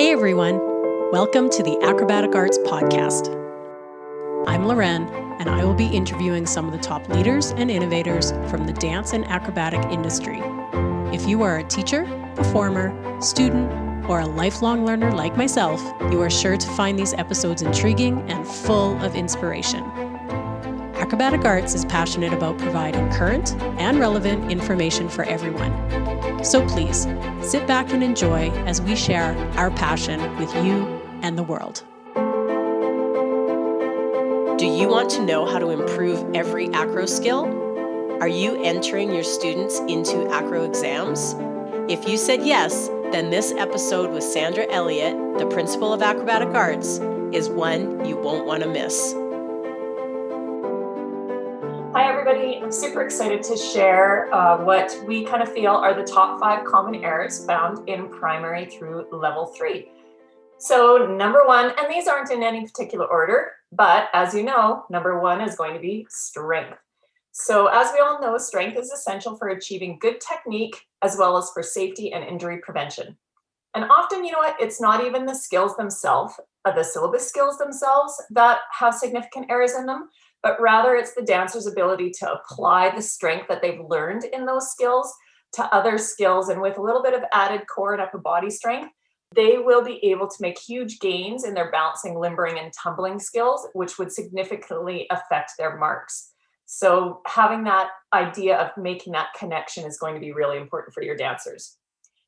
Hey everyone, welcome to the Acrobatic Arts Podcast. I'm Loren, and I will be interviewing some of the top leaders and innovators from the dance and acrobatic industry. If you are a teacher, performer, student, or a lifelong learner like myself, you are sure to find these episodes intriguing and full of inspiration. Acrobatic Arts is passionate about providing current and relevant information for everyone. So please sit back and enjoy as we share our passion with you and the world. Do you want to know how to improve every acro skill? Are you entering your students into acro exams? If you said yes, then this episode with Sandra Elliott, the principal of Acrobatic Arts, is one you won't want to miss. I'm super excited to share uh, what we kind of feel are the top five common errors found in primary through level three. So, number one, and these aren't in any particular order, but as you know, number one is going to be strength. So, as we all know, strength is essential for achieving good technique as well as for safety and injury prevention. And often, you know what, it's not even the skills themselves, uh, the syllabus skills themselves that have significant errors in them, but rather it's the dancer's ability to apply the strength that they've learned in those skills to other skills. And with a little bit of added core and upper body strength, they will be able to make huge gains in their bouncing, limbering, and tumbling skills, which would significantly affect their marks. So, having that idea of making that connection is going to be really important for your dancers.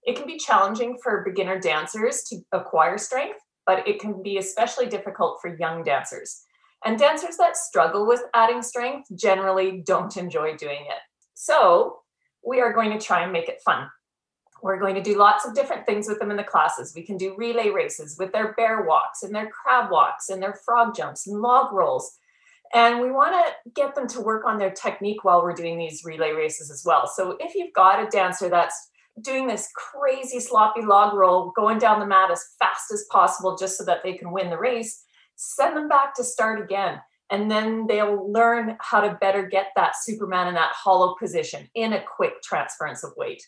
It can be challenging for beginner dancers to acquire strength, but it can be especially difficult for young dancers. And dancers that struggle with adding strength generally don't enjoy doing it. So we are going to try and make it fun. We're going to do lots of different things with them in the classes. We can do relay races with their bear walks and their crab walks and their frog jumps and log rolls. And we want to get them to work on their technique while we're doing these relay races as well. So if you've got a dancer that's doing this crazy sloppy log roll, going down the mat as fast as possible just so that they can win the race, send them back to start again. And then they'll learn how to better get that Superman in that hollow position in a quick transference of weight.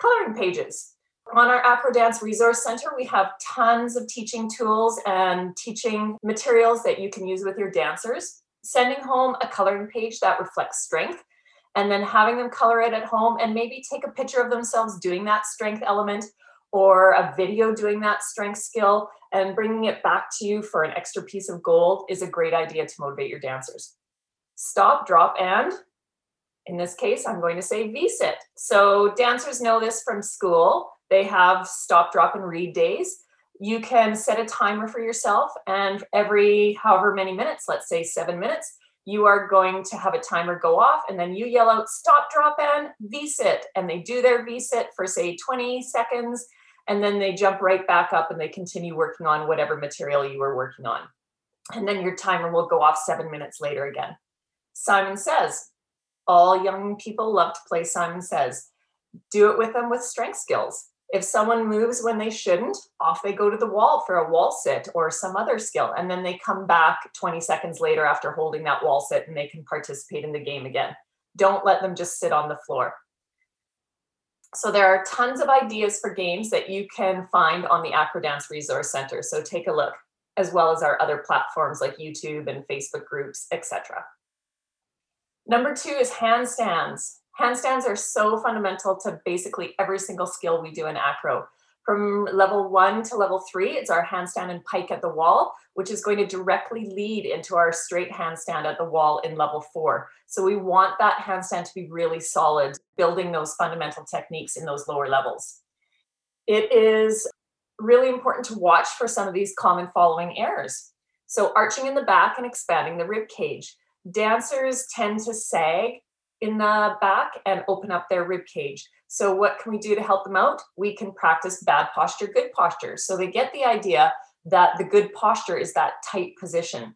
Coloring pages. On our Acrodance Resource Center, we have tons of teaching tools and teaching materials that you can use with your dancers. Sending home a coloring page that reflects strength and then having them color it at home and maybe take a picture of themselves doing that strength element or a video doing that strength skill and bringing it back to you for an extra piece of gold is a great idea to motivate your dancers. Stop, drop, and in this case, I'm going to say V-sit. So dancers know this from school. They have stop, drop, and read days. You can set a timer for yourself, and every however many minutes, let's say seven minutes, you are going to have a timer go off, and then you yell out stop, drop, and V-sit. And they do their V-sit for say 20 seconds and then they jump right back up and they continue working on whatever material you were working on. And then your timer will go off seven minutes later again. Simon says, all young people love to play Simon Says. Do it with them with strength skills. If someone moves when they shouldn't, off they go to the wall for a wall sit or some other skill. And then they come back 20 seconds later after holding that wall sit and they can participate in the game again. Don't let them just sit on the floor. So there are tons of ideas for games that you can find on the Acrodance Resource Center. So take a look, as well as our other platforms like YouTube and Facebook groups, etc. Number two is handstands. Handstands are so fundamental to basically every single skill we do in acro. From level one to level three, it's our handstand and pike at the wall, which is going to directly lead into our straight handstand at the wall in level four. So we want that handstand to be really solid, building those fundamental techniques in those lower levels. It is really important to watch for some of these common following errors. So arching in the back and expanding the rib cage. Dancers tend to sag in the back and open up their rib cage. So, what can we do to help them out? We can practice bad posture, good posture. So, they get the idea that the good posture is that tight position.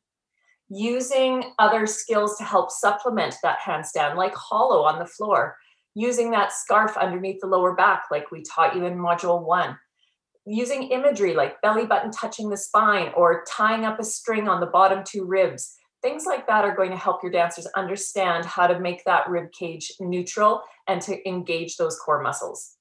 Using other skills to help supplement that handstand, like hollow on the floor, using that scarf underneath the lower back, like we taught you in module one. Using imagery like belly button touching the spine or tying up a string on the bottom two ribs Things like that are going to help your dancers understand how to make that rib cage neutral and to engage those core muscles.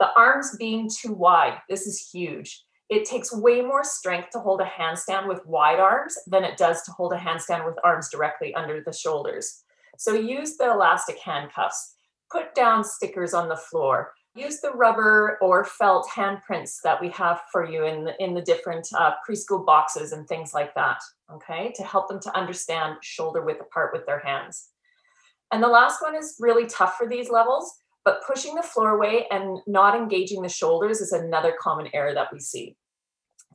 The arms being too wide, this is huge. It takes way more strength to hold a handstand with wide arms than it does to hold a handstand with arms directly under the shoulders. So use the elastic handcuffs, put down stickers on the floor, use the rubber or felt handprints that we have for you in the, in the different uh, preschool boxes and things like that, okay, to help them to understand shoulder width apart with their hands. And the last one is really tough for these levels, but pushing the floor away and not engaging the shoulders is another common error that we see.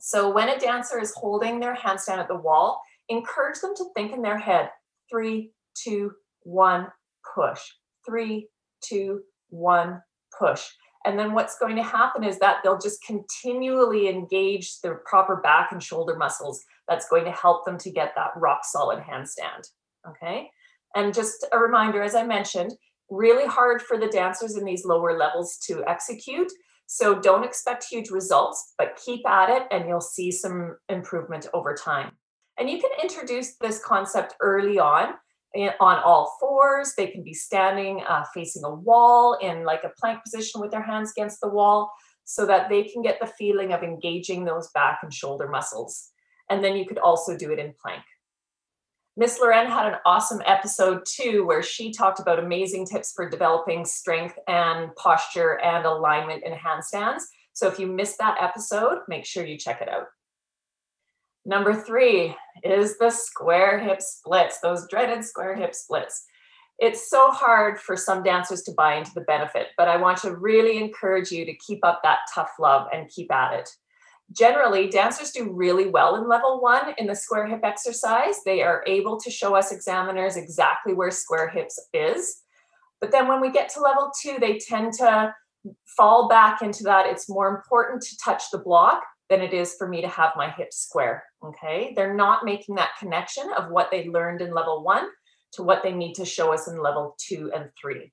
So when a dancer is holding their handstand at the wall, encourage them to think in their head three, two, one, push. Three, two, one, push. And then what's going to happen is that they'll just continually engage their proper back and shoulder muscles. That's going to help them to get that rock solid handstand. Okay. And just a reminder, as I mentioned, really hard for the dancers in these lower levels to execute. So don't expect huge results, but keep at it and you'll see some improvement over time. And you can introduce this concept early on on all fours. They can be standing uh, facing a wall in like a plank position with their hands against the wall so that they can get the feeling of engaging those back and shoulder muscles. And then you could also do it in plank. Miss Loren had an awesome episode too, where she talked about amazing tips for developing strength and posture and alignment in handstands. So if you missed that episode, make sure you check it out. Number three is the square hip splits, those dreaded square hip splits. It's so hard for some dancers to buy into the benefit, but I want to really encourage you to keep up that tough love and keep at it generally dancers do really well in level one in the square hip exercise. They are able to show us examiners exactly where square hips is. But then when we get to level two they tend to fall back into that it's more important to touch the block than it is for me to have my hips square okay? They're not making that connection of what they learned in level one to what they need to show us in level two and three.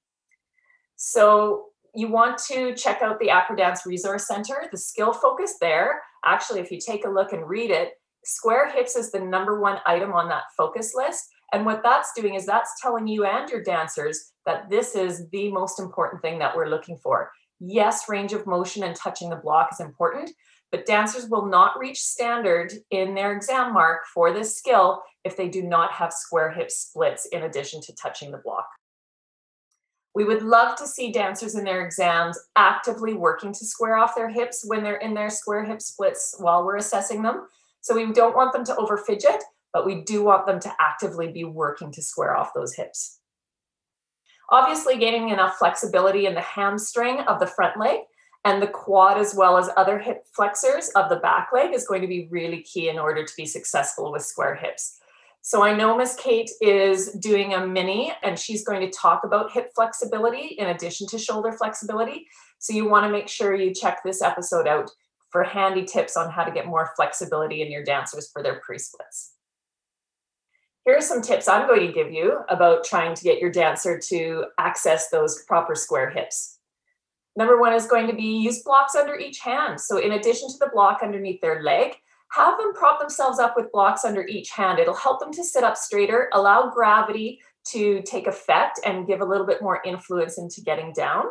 So you want to check out the Acrodance Resource Center, the skill focus there. Actually, if you take a look and read it, square hips is the number one item on that focus list. And what that's doing is that's telling you and your dancers that this is the most important thing that we're looking for. Yes, range of motion and touching the block is important, but dancers will not reach standard in their exam mark for this skill if they do not have square hip splits in addition to touching the block. We would love to see dancers in their exams actively working to square off their hips when they're in their square hip splits while we're assessing them. So we don't want them to over fidget, but we do want them to actively be working to square off those hips. Obviously, getting enough flexibility in the hamstring of the front leg and the quad, as well as other hip flexors of the back leg, is going to be really key in order to be successful with square hips. So I know Miss Kate is doing a mini and she's going to talk about hip flexibility in addition to shoulder flexibility. So you want to make sure you check this episode out for handy tips on how to get more flexibility in your dancers for their pre-splits. Here are some tips I'm going to give you about trying to get your dancer to access those proper square hips. Number one is going to be use blocks under each hand. So in addition to the block underneath their leg, have them prop themselves up with blocks under each hand. It'll help them to sit up straighter, allow gravity to take effect and give a little bit more influence into getting down.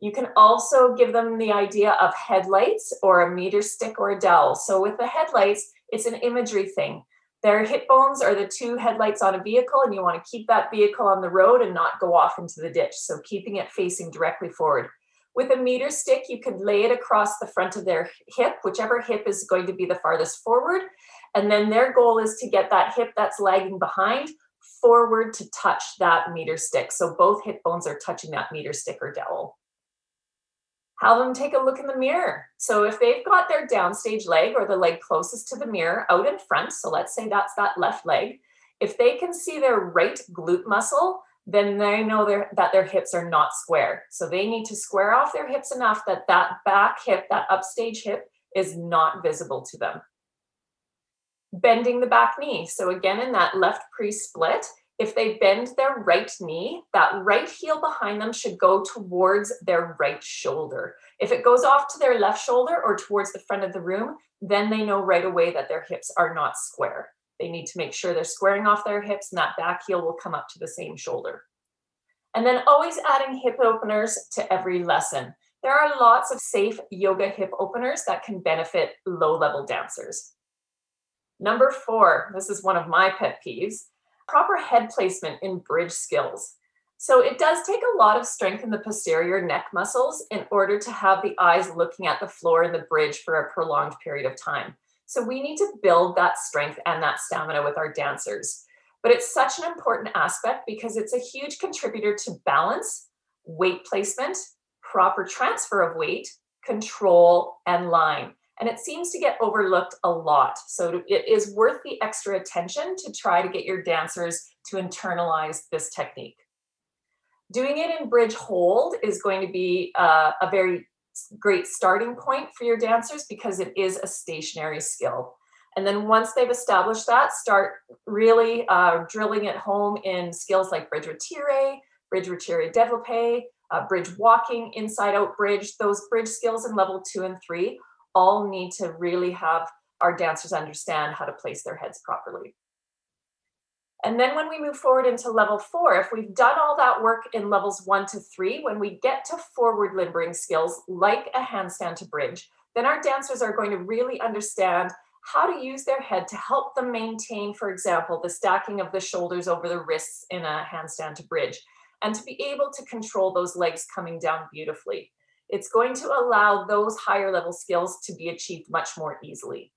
You can also give them the idea of headlights or a meter stick or a dowel. So with the headlights, it's an imagery thing. Their hip bones are the two headlights on a vehicle, and you want to keep that vehicle on the road and not go off into the ditch. So keeping it facing directly forward. With a meter stick, you could lay it across the front of their hip, whichever hip is going to be the farthest forward. And then their goal is to get that hip that's lagging behind forward to touch that meter stick. So both hip bones are touching that meter stick or dowel. Have them take a look in the mirror. So if they've got their downstage leg or the leg closest to the mirror out in front, so let's say that's that left leg, if they can see their right glute muscle, then they know that their hips are not square. So they need to square off their hips enough that that back hip, that upstage hip, is not visible to them. Bending the back knee. So again, in that left pre-split, if they bend their right knee, that right heel behind them should go towards their right shoulder. If it goes off to their left shoulder or towards the front of the room, then they know right away that their hips are not square. They need to make sure they're squaring off their hips and that back heel will come up to the same shoulder. And then always adding hip openers to every lesson. there are lots of safe yoga hip openers that can benefit low level dancers. Number four, this is one of my pet peeves proper head placement in bridge skills. So it does take a lot of strength in the posterior neck muscles in order to have the eyes looking at the floor in the bridge for a prolonged period of time. So we need to build that strength and that stamina with our dancers. But it's such an important aspect because it's a huge contributor to balance, weight placement, proper transfer of weight, control, and line. And it seems to get overlooked a lot. So it is worth the extra attention to try to get your dancers to internalize this technique. Doing it in bridge hold is going to be uh, a very great starting point for your dancers because it is a stationary skill. And then once they've established that, start really uh, drilling it home in skills like bridge retire, bridge retire développé, uh, bridge walking, inside out bridge. Those bridge skills in level two and three all need to really have our dancers understand how to place their heads properly. And then when we move forward into level four, if we've done all that work in levels one to three, when we get to forward limbering skills like a handstand to bridge, then our dancers are going to really understand how to use their head to help them maintain, for example, the stacking of the shoulders over the wrists in a handstand to bridge, and to be able to control those legs coming down beautifully. It's going to allow those higher level skills to be achieved much more easily.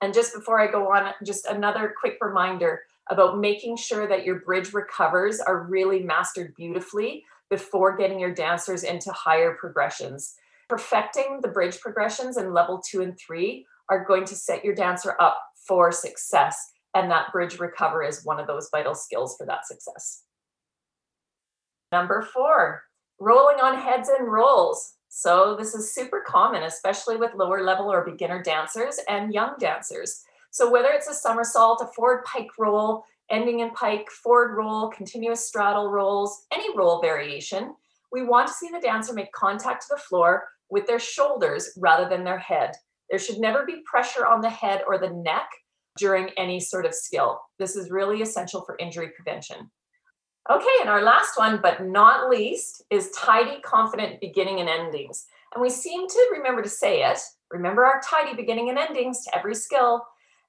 And just before I go on, just another quick reminder about making sure that your bridge recovers are really mastered beautifully before getting your dancers into higher progressions. Perfecting the bridge progressions in level two and three are going to set your dancer up for success. And that bridge recover is one of those vital skills for that success. Number four, rolling on heads and rolls. So, this is super common, especially with lower level or beginner dancers and young dancers. So whether it's a somersault, a forward pike roll, ending in pike, forward roll, continuous straddle rolls, any roll variation, we want to see the dancer make contact to the floor with their shoulders rather than their head. There should never be pressure on the head or the neck during any sort of skill. This is really essential for injury prevention. Okay, and our last one, but not least, is tidy, confident beginning and endings. And we seem to remember to say it. Remember our tidy beginning and endings to every skill.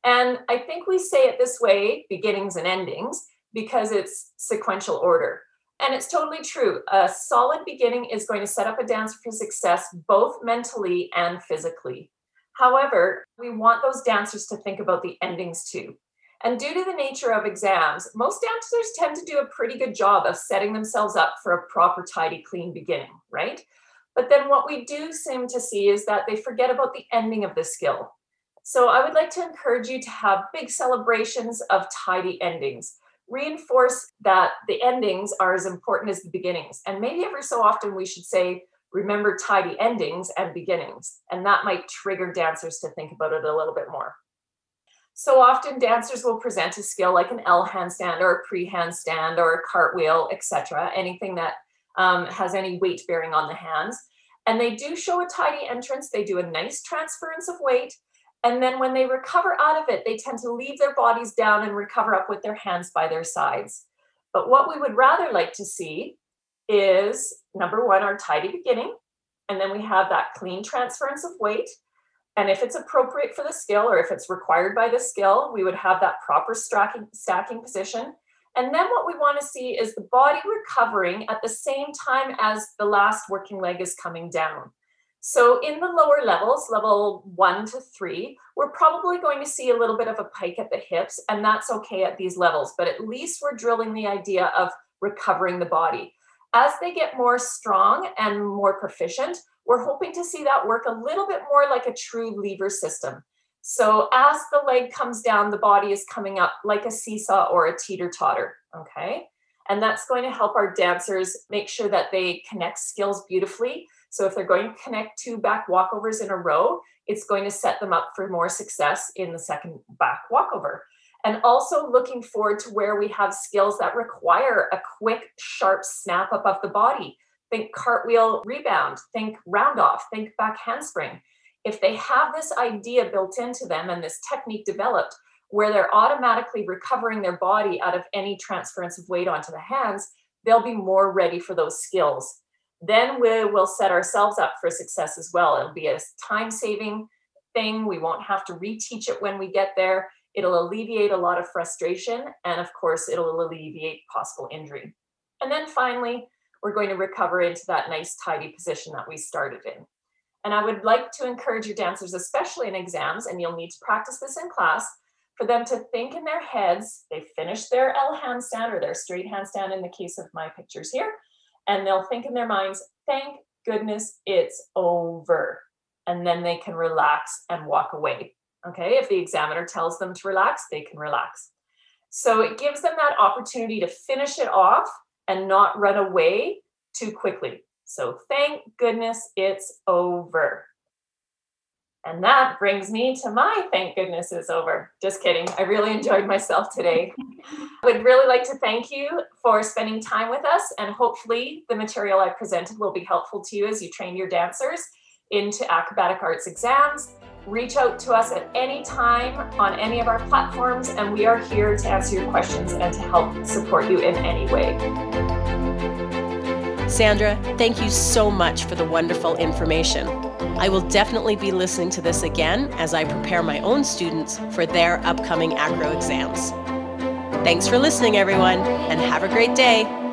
And I think we say it this way beginnings and endings because it's sequential order. And it's totally true. A solid beginning is going to set up a dancer for success both mentally and physically. However, we want those dancers to think about the endings too. And due to the nature of exams, most dancers tend to do a pretty good job of setting themselves up for a proper, tidy, clean beginning, right? But then what we do seem to see is that they forget about the ending of the skill. So I would like to encourage you to have big celebrations of tidy endings. Reinforce that the endings are as important as the beginnings. And maybe every so often we should say, remember tidy endings and beginnings. And that might trigger dancers to think about it a little bit more. So often dancers will present a skill like an L handstand or a pre handstand or a cartwheel, etc. Anything that um, has any weight bearing on the hands. And they do show a tidy entrance. They do a nice transference of weight, and then when they recover out of it, they tend to leave their bodies down and recover up with their hands by their sides. But what we would rather like to see is number one, our tidy beginning. And then we have that clean transference of weight. And if it's appropriate for the skill or if it's required by the skill, we would have that proper stacking, stacking position. And then what we want to see is the body recovering at the same time as the last working leg is coming down. So in the lower levels, level one to three, we're probably going to see a little bit of a pike at the hips, and that's okay at these levels, but at least we're drilling the idea of recovering the body. As they get more strong and more proficient, we're hoping to see that work a little bit more like a true lever system. So as the leg comes down, the body is coming up like a seesaw or a teeter totter. Okay. And that's going to help our dancers make sure that they connect skills beautifully so if they're going to connect two back walkovers in a row, it's going to set them up for more success in the second back walkover. And also looking forward to where we have skills that require a quick, sharp snap up of the body. Think cartwheel rebound, think round off, think back handspring. If they have this idea built into them and this technique developed, where they're automatically recovering their body out of any transference of weight onto the hands, they'll be more ready for those skills. Then we will set ourselves up for success as well. It'll be a time saving thing. We won't have to reteach it when we get there. It'll alleviate a lot of frustration. And of course, it'll alleviate possible injury. And then finally, we're going to recover into that nice tidy position that we started in. And I would like to encourage your dancers, especially in exams, and you'll need to practice this in class, for them to think in their heads, they finish their L handstand or their straight handstand in the case of my pictures here, and they'll think in their minds, thank goodness it's over. And then they can relax and walk away. Okay, if the examiner tells them to relax, they can relax. So it gives them that opportunity to finish it off and not run away too quickly. So thank goodness it's over. And that brings me to my thank goodness it's over. Just kidding. I really enjoyed myself today. I would really like to thank you for spending time with us, and hopefully, the material I presented will be helpful to you as you train your dancers into acrobatic arts exams. Reach out to us at any time on any of our platforms, and we are here to answer your questions and to help support you in any way. Sandra, thank you so much for the wonderful information. I will definitely be listening to this again as I prepare my own students for their upcoming acro exams. Thanks for listening, everyone, and have a great day.